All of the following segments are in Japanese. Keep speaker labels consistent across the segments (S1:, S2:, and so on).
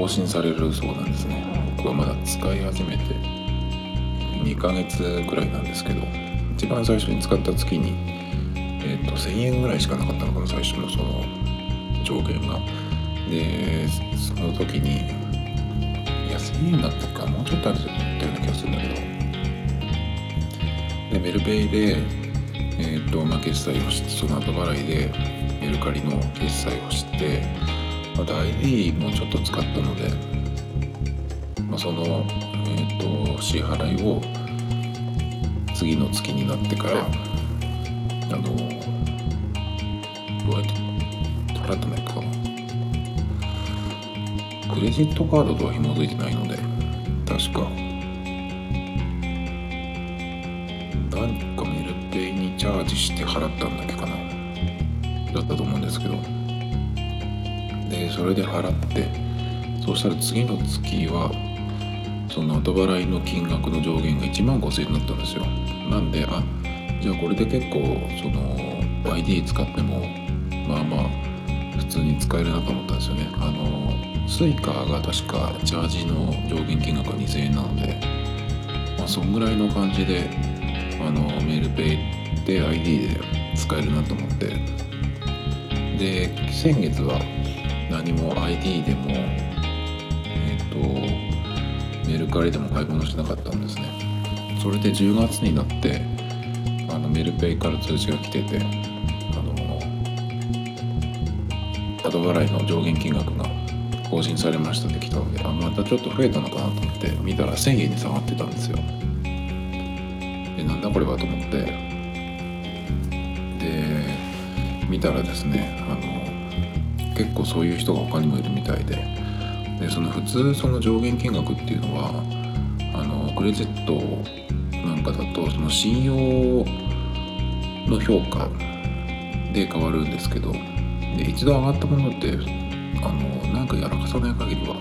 S1: 更新されるそうなんですね。僕はまだ使い始めて2ヶ月ぐらいなんですけど一番最初に使った月に、えーと、1000円ぐらいしかなかったのかな最初のその上限が。でその時にいや1000円だったかもうちょっとあるったような気がするんだけど。でメルペイでえーとまあ、決済をしてその後払いでメルカリの決済をしてまた ID もちょっと使ったので、まあ、その、えーと、支払いを次の月になってからあのどうやって払ったのかクレジットカードとは紐づいてないので確か。何かメルペイにチャージして払ったんだっけかな。だったと思うんですけどでそれで払ってそうしたら次の月はその後払いの金額の上限が1万5000円になったんですよ。なんであじゃあこれで結構その ID 使ってもまあまあ普通に使えるなと思ったんですよね。あの Suica が確かチャージの上限金額は2000円なのでまあそんぐらいの感じであのメールペイで ID で使えるなと思って。で先月は何も ID でもえっ、ー、とメルカリでも買い物してなかったんですね。それで10月になってあのメルペイから通知が来ててあの後払いの上限金額が更新されましたって来たのであまたちょっと増えたのかなと思って見たら1000円に下がってたんですよ。でなんだこれはと思って。で見たらですねあの結構そういう人が他にもいるみたいで。でその普通その上限金額っていうのはあのクレジットなんかだとその信用の評価で変わるんですけど。で一度上がったものってあのなんかやらかさない限りは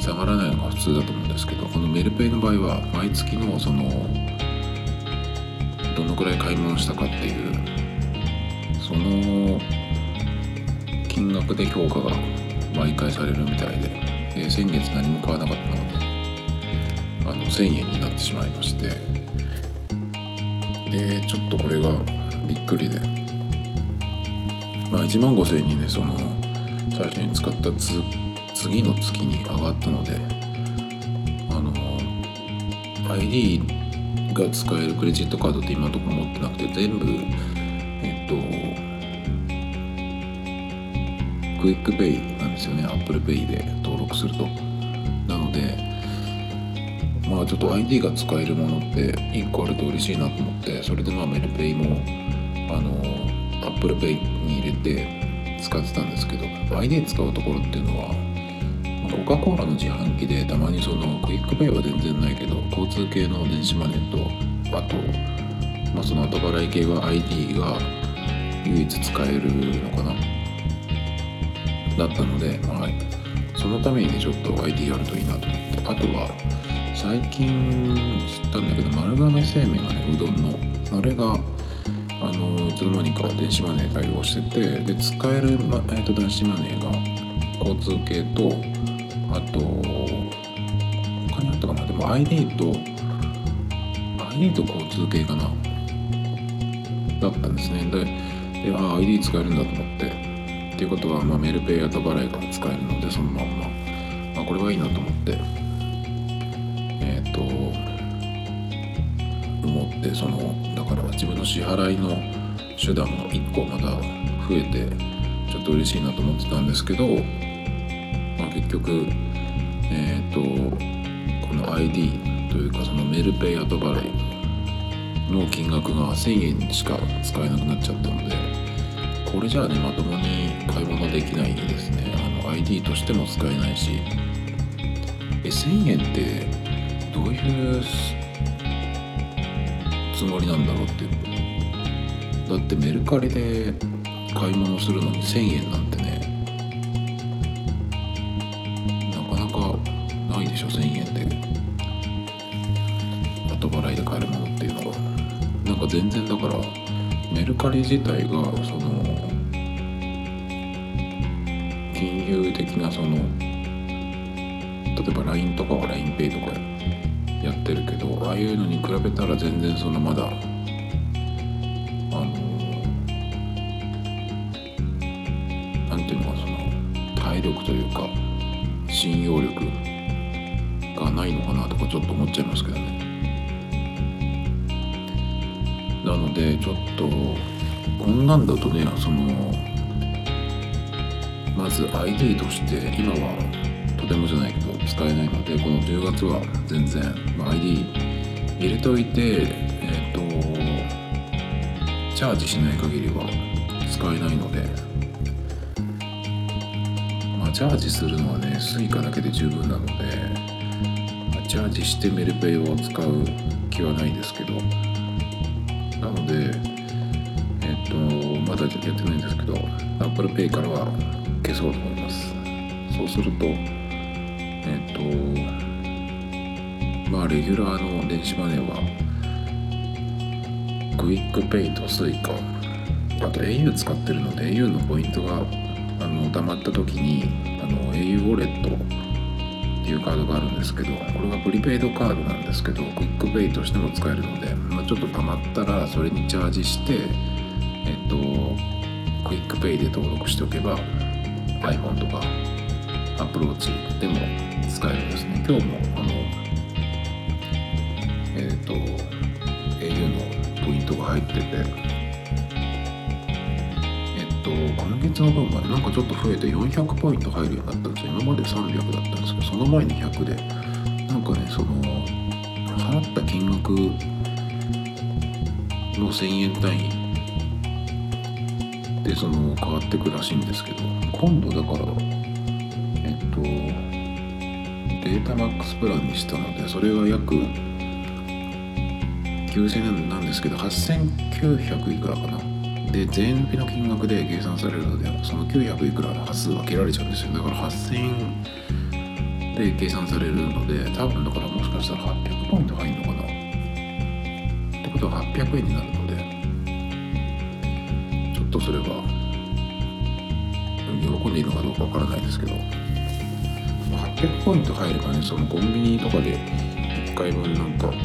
S1: 下がらないのが普通だと思うんですけどこのメルペイの場合は毎月のそのどのくらい買い物したかっていうその金額で評価が毎回されるみたいで、えー、先月何も買わなかったのであの1000円になってしまいましてでちょっとこれがびっくりで。まあ1万5000円にねその最初に使った次の月に上がったのであの ID が使えるクレジットカードって今のところ持ってなくて全部えっと QUICPay なんですよね。Apple Pay で登録すると。なのでまあちょっと ID が使えるものって1個あると嬉しいなと思ってそれでまあメルペイもあの Apple Pay に入れて使ってたんですけど ID 使うところっていうのはコカ・コーラの自販機でたまにその QUICPay は全然ないけど交通系の電子マネーとあと、まあ、その後払い系は ID が唯一使えるのかな。だったので、はい、そのためにねちょっと ID あるといいなと思って。あとは最近知ったんだけど丸亀製麺がねうどんのあれがあのいつの間にか電子マネー対応しててで使える、まえーと、電子マネーが交通系とあと他にあったかな。でも ID と ID と交通系かな。だったんですね。ででああ ID 使えるんだと思って。っていうことは、まあ、メルペイ後払いが使えるのでそのまんま、まあ、これはいいなと思ってえっ、ー、と思ってそのだから自分の支払いの手段が1個まだ増えてちょっと嬉しいなと思ってたんですけど、まあ、結局えっ、ー、とこの ID というかそのメルペイ後払いの金額が1000円しか使えなくなっちゃったのでこれじゃあねまともに買い物できないですね。あの ID としても使えないし。え1000円ってどういうつもりなんだろうって。だってメルカリで買い物するのに1000円なんてね。なかなかないでしょ1000円で。後払いで買えるものっていうのがなんか全然だからメルカリ自体がその例えば LINE とかは LINEPay とかやってるけどああいうのに比べたら全然そのまだあのなんていうのかその体力というか信用力がないのかなとかちょっと思っちゃいますけどね。なのでちょっとこんなんだとねそのまず ID として今はとてもじゃないけど使えないのでこの10月は全然、まあ、ID 入れといてえっ、とチャージしない限りは使えないのでまあチャージするのはね Suica だけで十分なので、まあチャージしてメルペイを使う気はないですけどなのでえっ、とまだやってないんですけど Apple Pay からは消そうと思います。そうするとえっ、とまあレギュラーの電子マネーは QUICPay と Suica。あと au 使ってるので au のポイントがあの溜まった時にあの au ウォレットっていうカードがあるんですけどこれがプリペイドカードなんですけど QUICPay としても使えるので、まあ、ちょっと溜まったらそれにチャージしてえっと QUICPay で登録しておけば iPhone とか Apple Watch でも使えるんですね。今日もあのえっ、と au のポイントが入っててえっと今月の分がなんかちょっと増えて400ポイント入るようになったんですよ。今まで300だったんですけどその前に100でなんかねその払った金額の1000円単位でその変わってくらしいんですけど今度だからタマックスプランにしたのでそれが約9000円なんですけど8900いくらかな。で税抜きの金額で計算されるのでその900いくらの端数は切られちゃうんですよ。だから8000円で計算されるので多分だからもしかしたら800ポイント入るのかな。ってことは800円になるのでちょっとすれば喜んでいいのかどうかわからないですけど。800ポイント入ればねそのコンビニとかで1回分なんかあの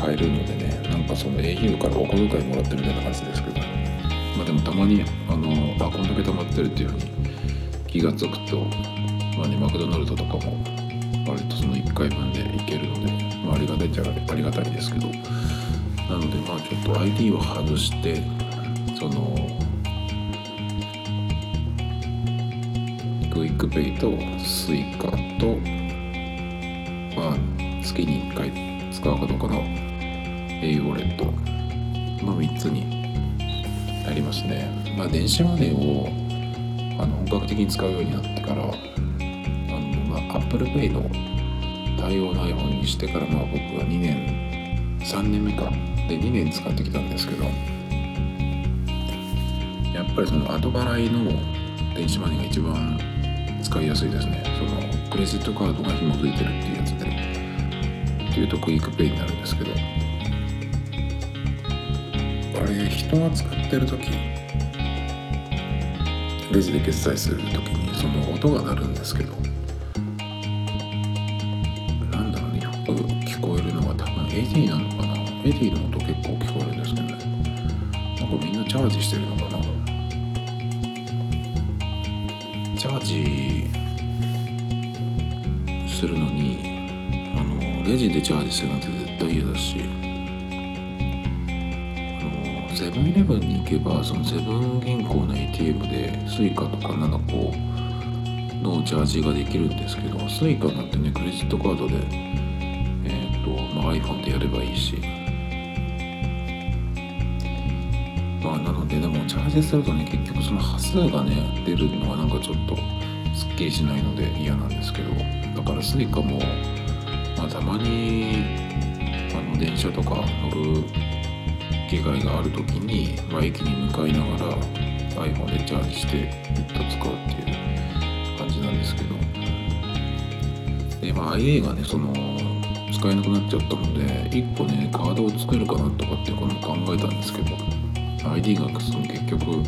S1: 買えるのでねなんかその au からお小遣いもらってるみたいな感じですけどまあでもたまにあのあこんだけ溜まってるっていうふうに気が付くとまあねマクドナルドとかも割とその1回分でいけるので、まあ、ありがたいっちゃありがたいですけど。なのでまあちょっと ID を外してその QUICPay と Suica とまあ月に1回使うかどうかの au ウォレットの3つになりますね。まあ電子マネーをあの本格的に使うようになってからあの、まあ、Apple Pay の対応の iPhone にしてからまあ僕は2年3年目か。で2年使ってきたんですけどやっぱりその後払いの電子マネーが一番使いやすいですね。そのクレジットカードが紐づいてるっていうやつで。っていうと QUICPay になるんですけど。あれ人が使ってる時レジで決済する時にその音が鳴るんですけど。なんだろうね。よく聞こえるのが多分 AD なのかな。AD の音結構聞こえるんですけどね。なんかみんなチャージしてるのかな。チャージするのにあのレジでチャージするなんて絶対嫌だしあのセブンイレブンに行けばそのセブン銀行の ATM で Suica とか7個のチャージができるんですけど Suica なんてねクレジットカードで、えーとまあ、iPhone でやればいいし。まあなのででもチャージするとね結局その端数がね出るのはなんかちょっとすっきりしないので嫌なんですけどだから Suica もまあたまにあの電車とか乗る機会がある時に、まあ、駅に向かいながら iPhone でチャージしてピッと使うっていう感じなんですけどでまあ IA がねその使えなくなっちゃったので1個ねカードを作るかなとかってこの考えたんですけど ID がその結局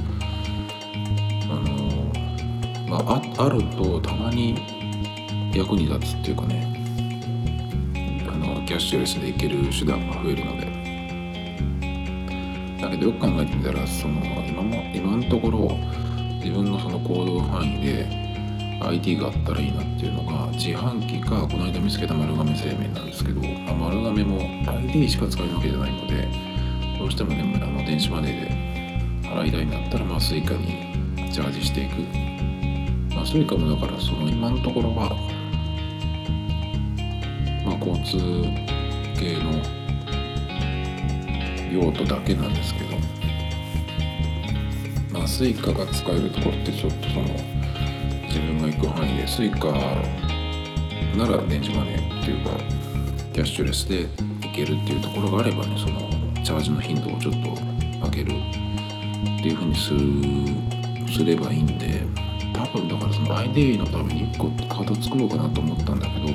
S1: まああるとたまに役に立つっていうかね。あのキャッシュレスでいける手段が増えるので。だけどよく考えてみたらその今も今のところ自分のその行動範囲で ID があったらいいなっていうのが自販機かこの間見つけた丸亀製麺なんですけど、まあ、丸亀も ID しか使えるわけじゃないのでどうしてもねあの電子マネーで払いたいんだったらまあ Suica にチャージしていく。まあ Suica もだからその今のところはまあ交通系の用途だけなんですけどまあ Suica が使えるところってちょっとその自分が行く範囲で Suica なら電子マネーっていうかキャッシュレスで行けるっていうところがあればねそのチャージの頻度をちょっと上げるっていうふうにすすればいいんで多分だからその ID のために1個カード作ろうかなと思ったんだけど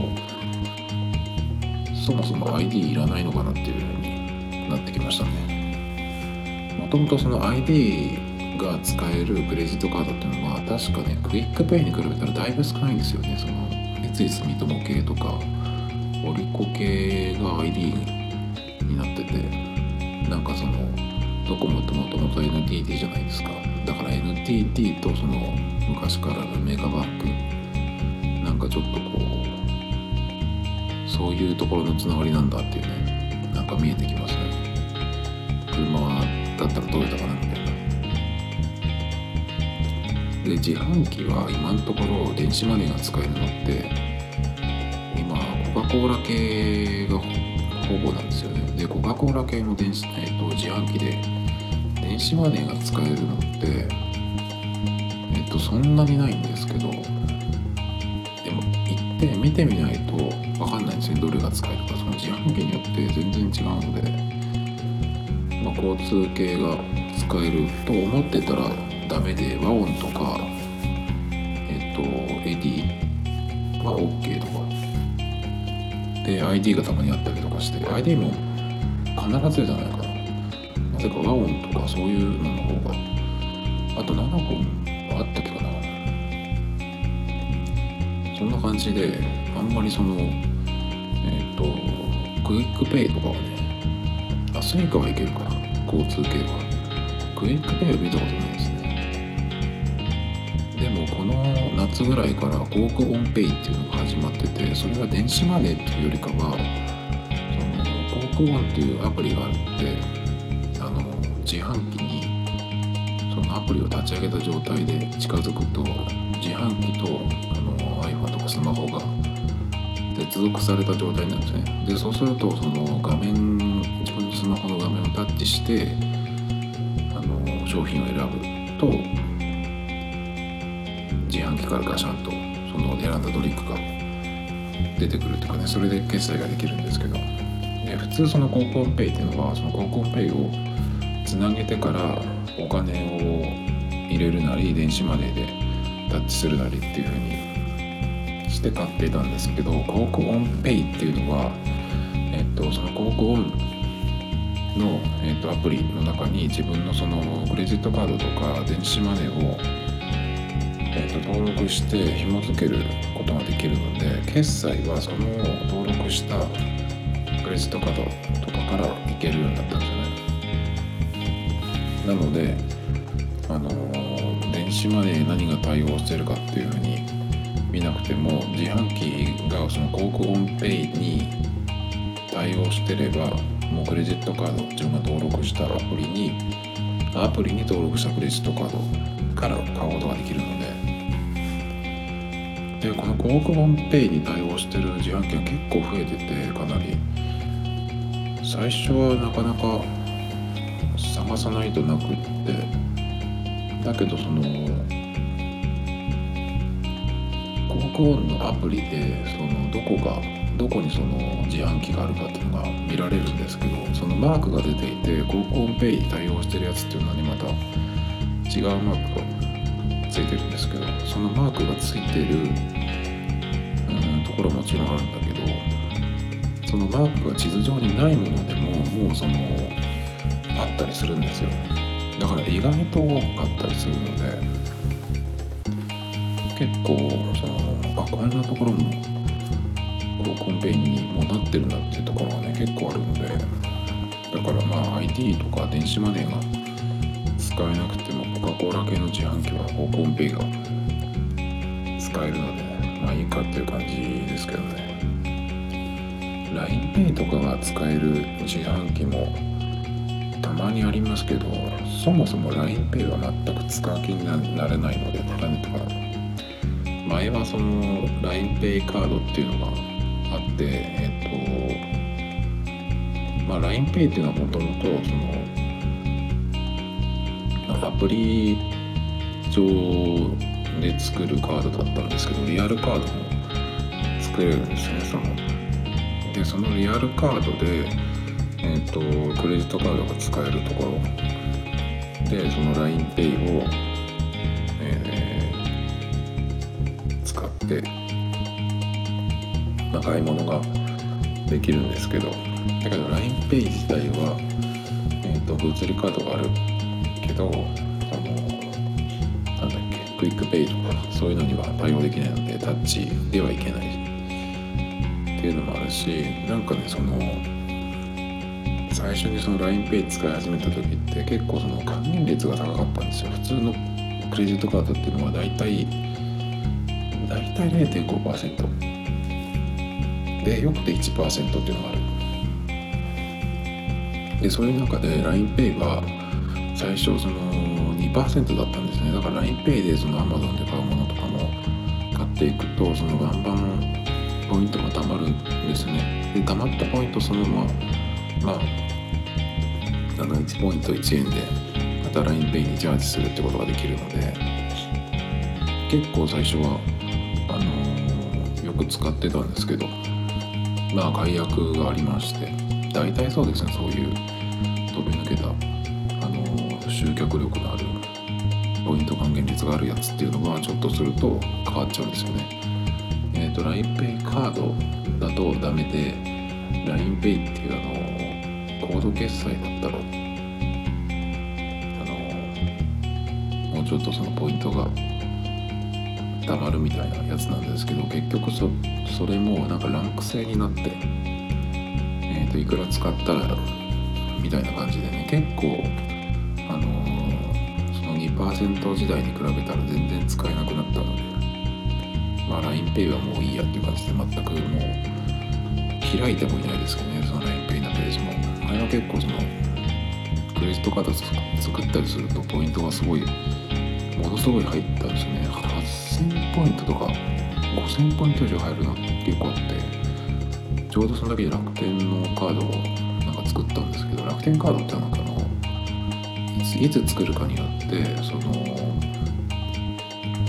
S1: そもそも ID いらないのかなっていうふうになってきましたね。もともとその ID が使えるクレジットカードっていうのは確かね QUICPay に比べたらだいぶ少ないんですよね。その三井住友系とかオリコ系が ID になっててなんかそのドコモってもともと NTT じゃないですか。だから NTT とその昔からのメガバンクなんかちょっとこうそういうところのつながりなんだっていうねなんか見えてきますね。車はだったらどうやったかなみたいな。で自販機は今のところ電子マネーが使えるのって今コカ・コーラ系がほぼなんですよね。でコカ・コーラ系の電子、えーと、自販機で子マネーが使えるのってえっ、とそんなにないんですけどでも行って見てみないと分かんないんですね。どれが使えるかその自販機によって全然違うので、まあ、交通系が使えると思ってたらダメで和音とかえっとエディは OK とか。で ID がたまにあったりとかして ID も必ずじゃないかな。なぜか WAON とかそういうのの方があと7本あったっけかな。そんな感じであんまりそのえっ、と QUICPay とかはねあ Suica はいけるかな。交通系は QUICPay は見たことないですね。でもこの夏ぐらいから Coke ON Pay っていうのが始まっててそれは電子マネーっていうよりかはその航空オンっていうアプリがあって自販機にそのアプリを立ち上げた状態で近づくと自販機とあの iPhone とかスマホが接続された状態なんですね。でそうするとその画面自分のスマホの画面をタッチしてあの商品を選ぶと自販機からガシャンとその選んだドリンクが出てくるというかねそれで決済ができるんですけど。で普通そのコンコンペイっていうのはそのコンコンペイをつなげてからお金を入れるなり電子マネーでタッチするなりっていう風にして買っていたんですけどコークオンペイっていうのはえっとそのコークオンの、えっと、アプリの中に自分のそのクレジットカードとか電子マネーをえーと、登録して紐付けることができるので決済はその登録したクレジットカードとかからいけるようになったんですよね。なのであの電子マネー何が対応してるかっていうふうに見なくても自販機がその航空オンペイに対応してればもうクレジットカード自分が登録したアプリにアプリに登録したクレジットカードから買うことができるので。でこのコークボンペイに対応してる自販機が結構増えててかなり。最初はなかなか探さないとなくって。だけどそのコークオンのアプリでそのどこがどこにその自販機があるかっていうのが見られるんですけどそのマークが出ていてコークオンペイに対応してるやつっていうのにまた違うマークがついてるんですけどそのマークがついてる、うん、ところももちろんあるんだけどそのマークが地図上にないものでももうそのあったりするんですよ。だから意外と多かったりするので結構そのあこんなところもこうコンペインにもなってるなっていうところがね結構あるのでだからまあ IT とか電子マネーが使えなくてもコカ・コーラ系の自販機はこうコンペイが使えるので、ね、まあいいかっていう感じですけどね。LINEPay とかが使える自販機もまにありますけどそもそも LINEPay は全く使う気になれないので何とか前はその LINEPay カードっていうのがあってえっとまあ LINEPay っていうのはもともとそのアプリ上で作るカードだったんですけどリアルカードも作れるんですよねその。でそのリアルカードでえっ、とクレジットカードが使えるところ。でその LINEPay を、えー、使って、まあ、買い物ができるんですけど。だけど LINEPay 自体は、えーと、と物理カードがあるけどあのなんだっけ QUICPay とかそういうのには対応できないのでタッチではいけないっていうのもあるしなんかねその最初にその LINEPay 使い始めた時って結構その還元率が高かったんですよ。普通のクレジットカードっていうのは大体大体0.5%でよくて1%っていうのがあるでそういう中で LINEPay は最初その2%だったんですね。だから LINEPay でその Amazon で買うものとかも買っていくとそのバンバンポイントが貯まるんですね。で貯まったポイントそのまままああの1ポイント1円でまた LINEPay にチャージするってことができるので結構最初はあのー、よく使ってたんですけどまあ解約がありまして大体そうですねそういう飛び抜けた、あのー、集客力のあるポイント還元率があるやつっていうのはちょっとすると変わっちゃうんですよね。えっ、ー、と LINEPay カードだとダメで LINEPay っていうあのコード決済だったらとそのポイントがたまるみたいなやつなんですけど結局そそれもなんかランク制になって、えー、といくら使ったらみたいな感じでね結構あのー、その2%時代に比べたら全然使えなくなったのでまあ LINEPay はもういいやっていう感じで全くもう開いてもいないですけどねその LINEPay のページも。あれは結構そのクレジットカード作ったりするとポイントがすごいものすごい入ったんですね。8000ポイントとか5000ポイント以上入るのって結構あってちょうどその時に楽天のカードをなんか作ったんですけど楽天カードってなんかのいつ作るかによってその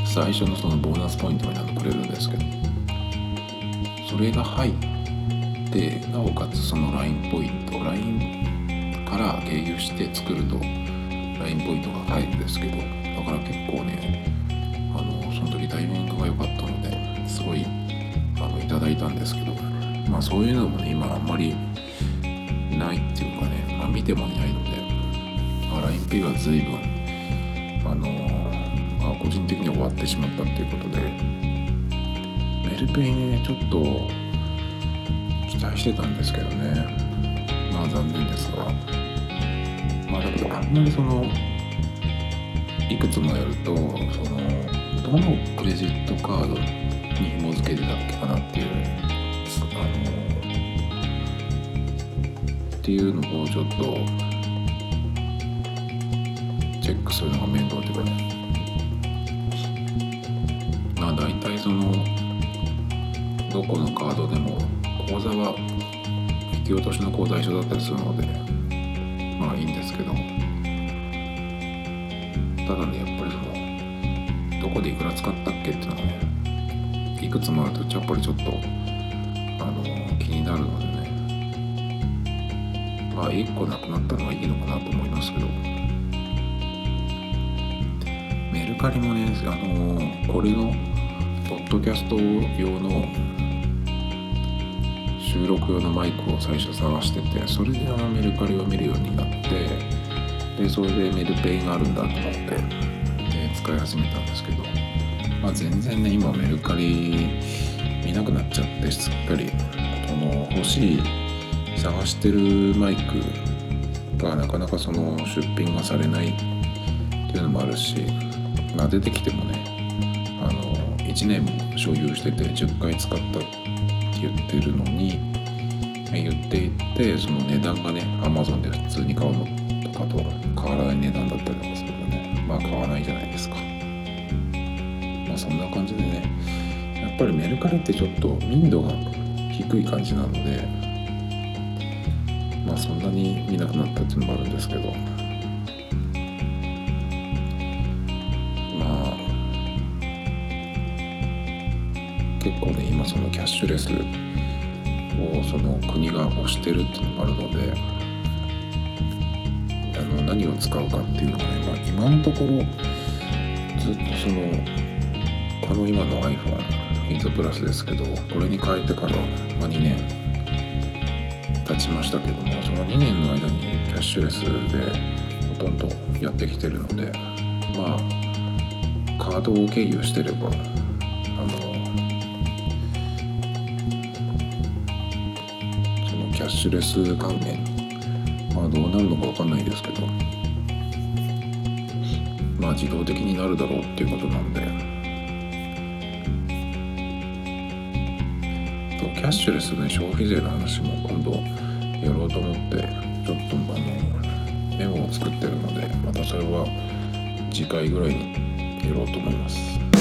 S1: 最初のそのボーナスポイントみたいなのくれるんですけどそれが入ってなおかつその LINE ポイント LINE から経由して作ると LINE ポイントが入るんですけどだから結構ねあのその時タイミングが良かったのですごいあのいただいたんですけどまあそういうのもね今あんまりないっていうかね、まあ、見てもいないので、まあ、LINEPay は随分あのまあ、個人的に終わってしまったっていうことでメルペイねちょっと期待してたんですけどね。まあ残念ですが。まあだけどあんまりそのいくつもやるとそのどのクレジットカードに紐付けてたっけかなっていうあのっていうのをちょっとチェックするのが面倒っていうかねまあ大体そのどこのカードでも口座は引き落としの口座一緒だったりするのでまあいいんですけどただねやっぱりそのどこでいくら使ったっけっていうのがねいくつもあるとやっぱりちょっとあの気になるのでね。まあ1個なくなったのはいいのかなと思いますけど。メルカリもねあのこれのポッドキャスト用の収録用のマイクを最初探しててそれであのメルカリを見るようになってでそれでメルペイがあるんだと思ってで使い始めたんですけど、まあ、全然ね今メルカリ見なくなっちゃってすっかりその欲しい探してるマイクがなかなかその出品がされないっていうのもあるし、まあ、出てきてもねあの1年も所有してて10回使ったって言ってるのに言っていってその値段がね Amazon で普通に買うのとかと変わらない値段だったりとかするとねまあ買わないじゃないですか。まあそんな感じでねやっぱりメルカリってちょっと民度が低い感じなのでまあそんなに見なくなったっていうのもあるんですけど。まあ結構ね今そのキャッシュレスをその国が推してるっていうのもあるので何を使うかっていうのがね、まあ、今のところずっとそのこの今の iPhone8 プラスですけどこれに変えてから、まあ、2年経ちましたけどもその2年の間にキャッシュレスでほとんどやってきてるのでまあカードを経由してればあのそのキャッシュレス関連どうなるのかわかんないですけどまあ自動的になるだろうっていうことなんでとキャッシュレスね消費税の話も今度やろうと思ってちょっとあのメモを作ってるのでまたそれは次回ぐらいにやろうと思います。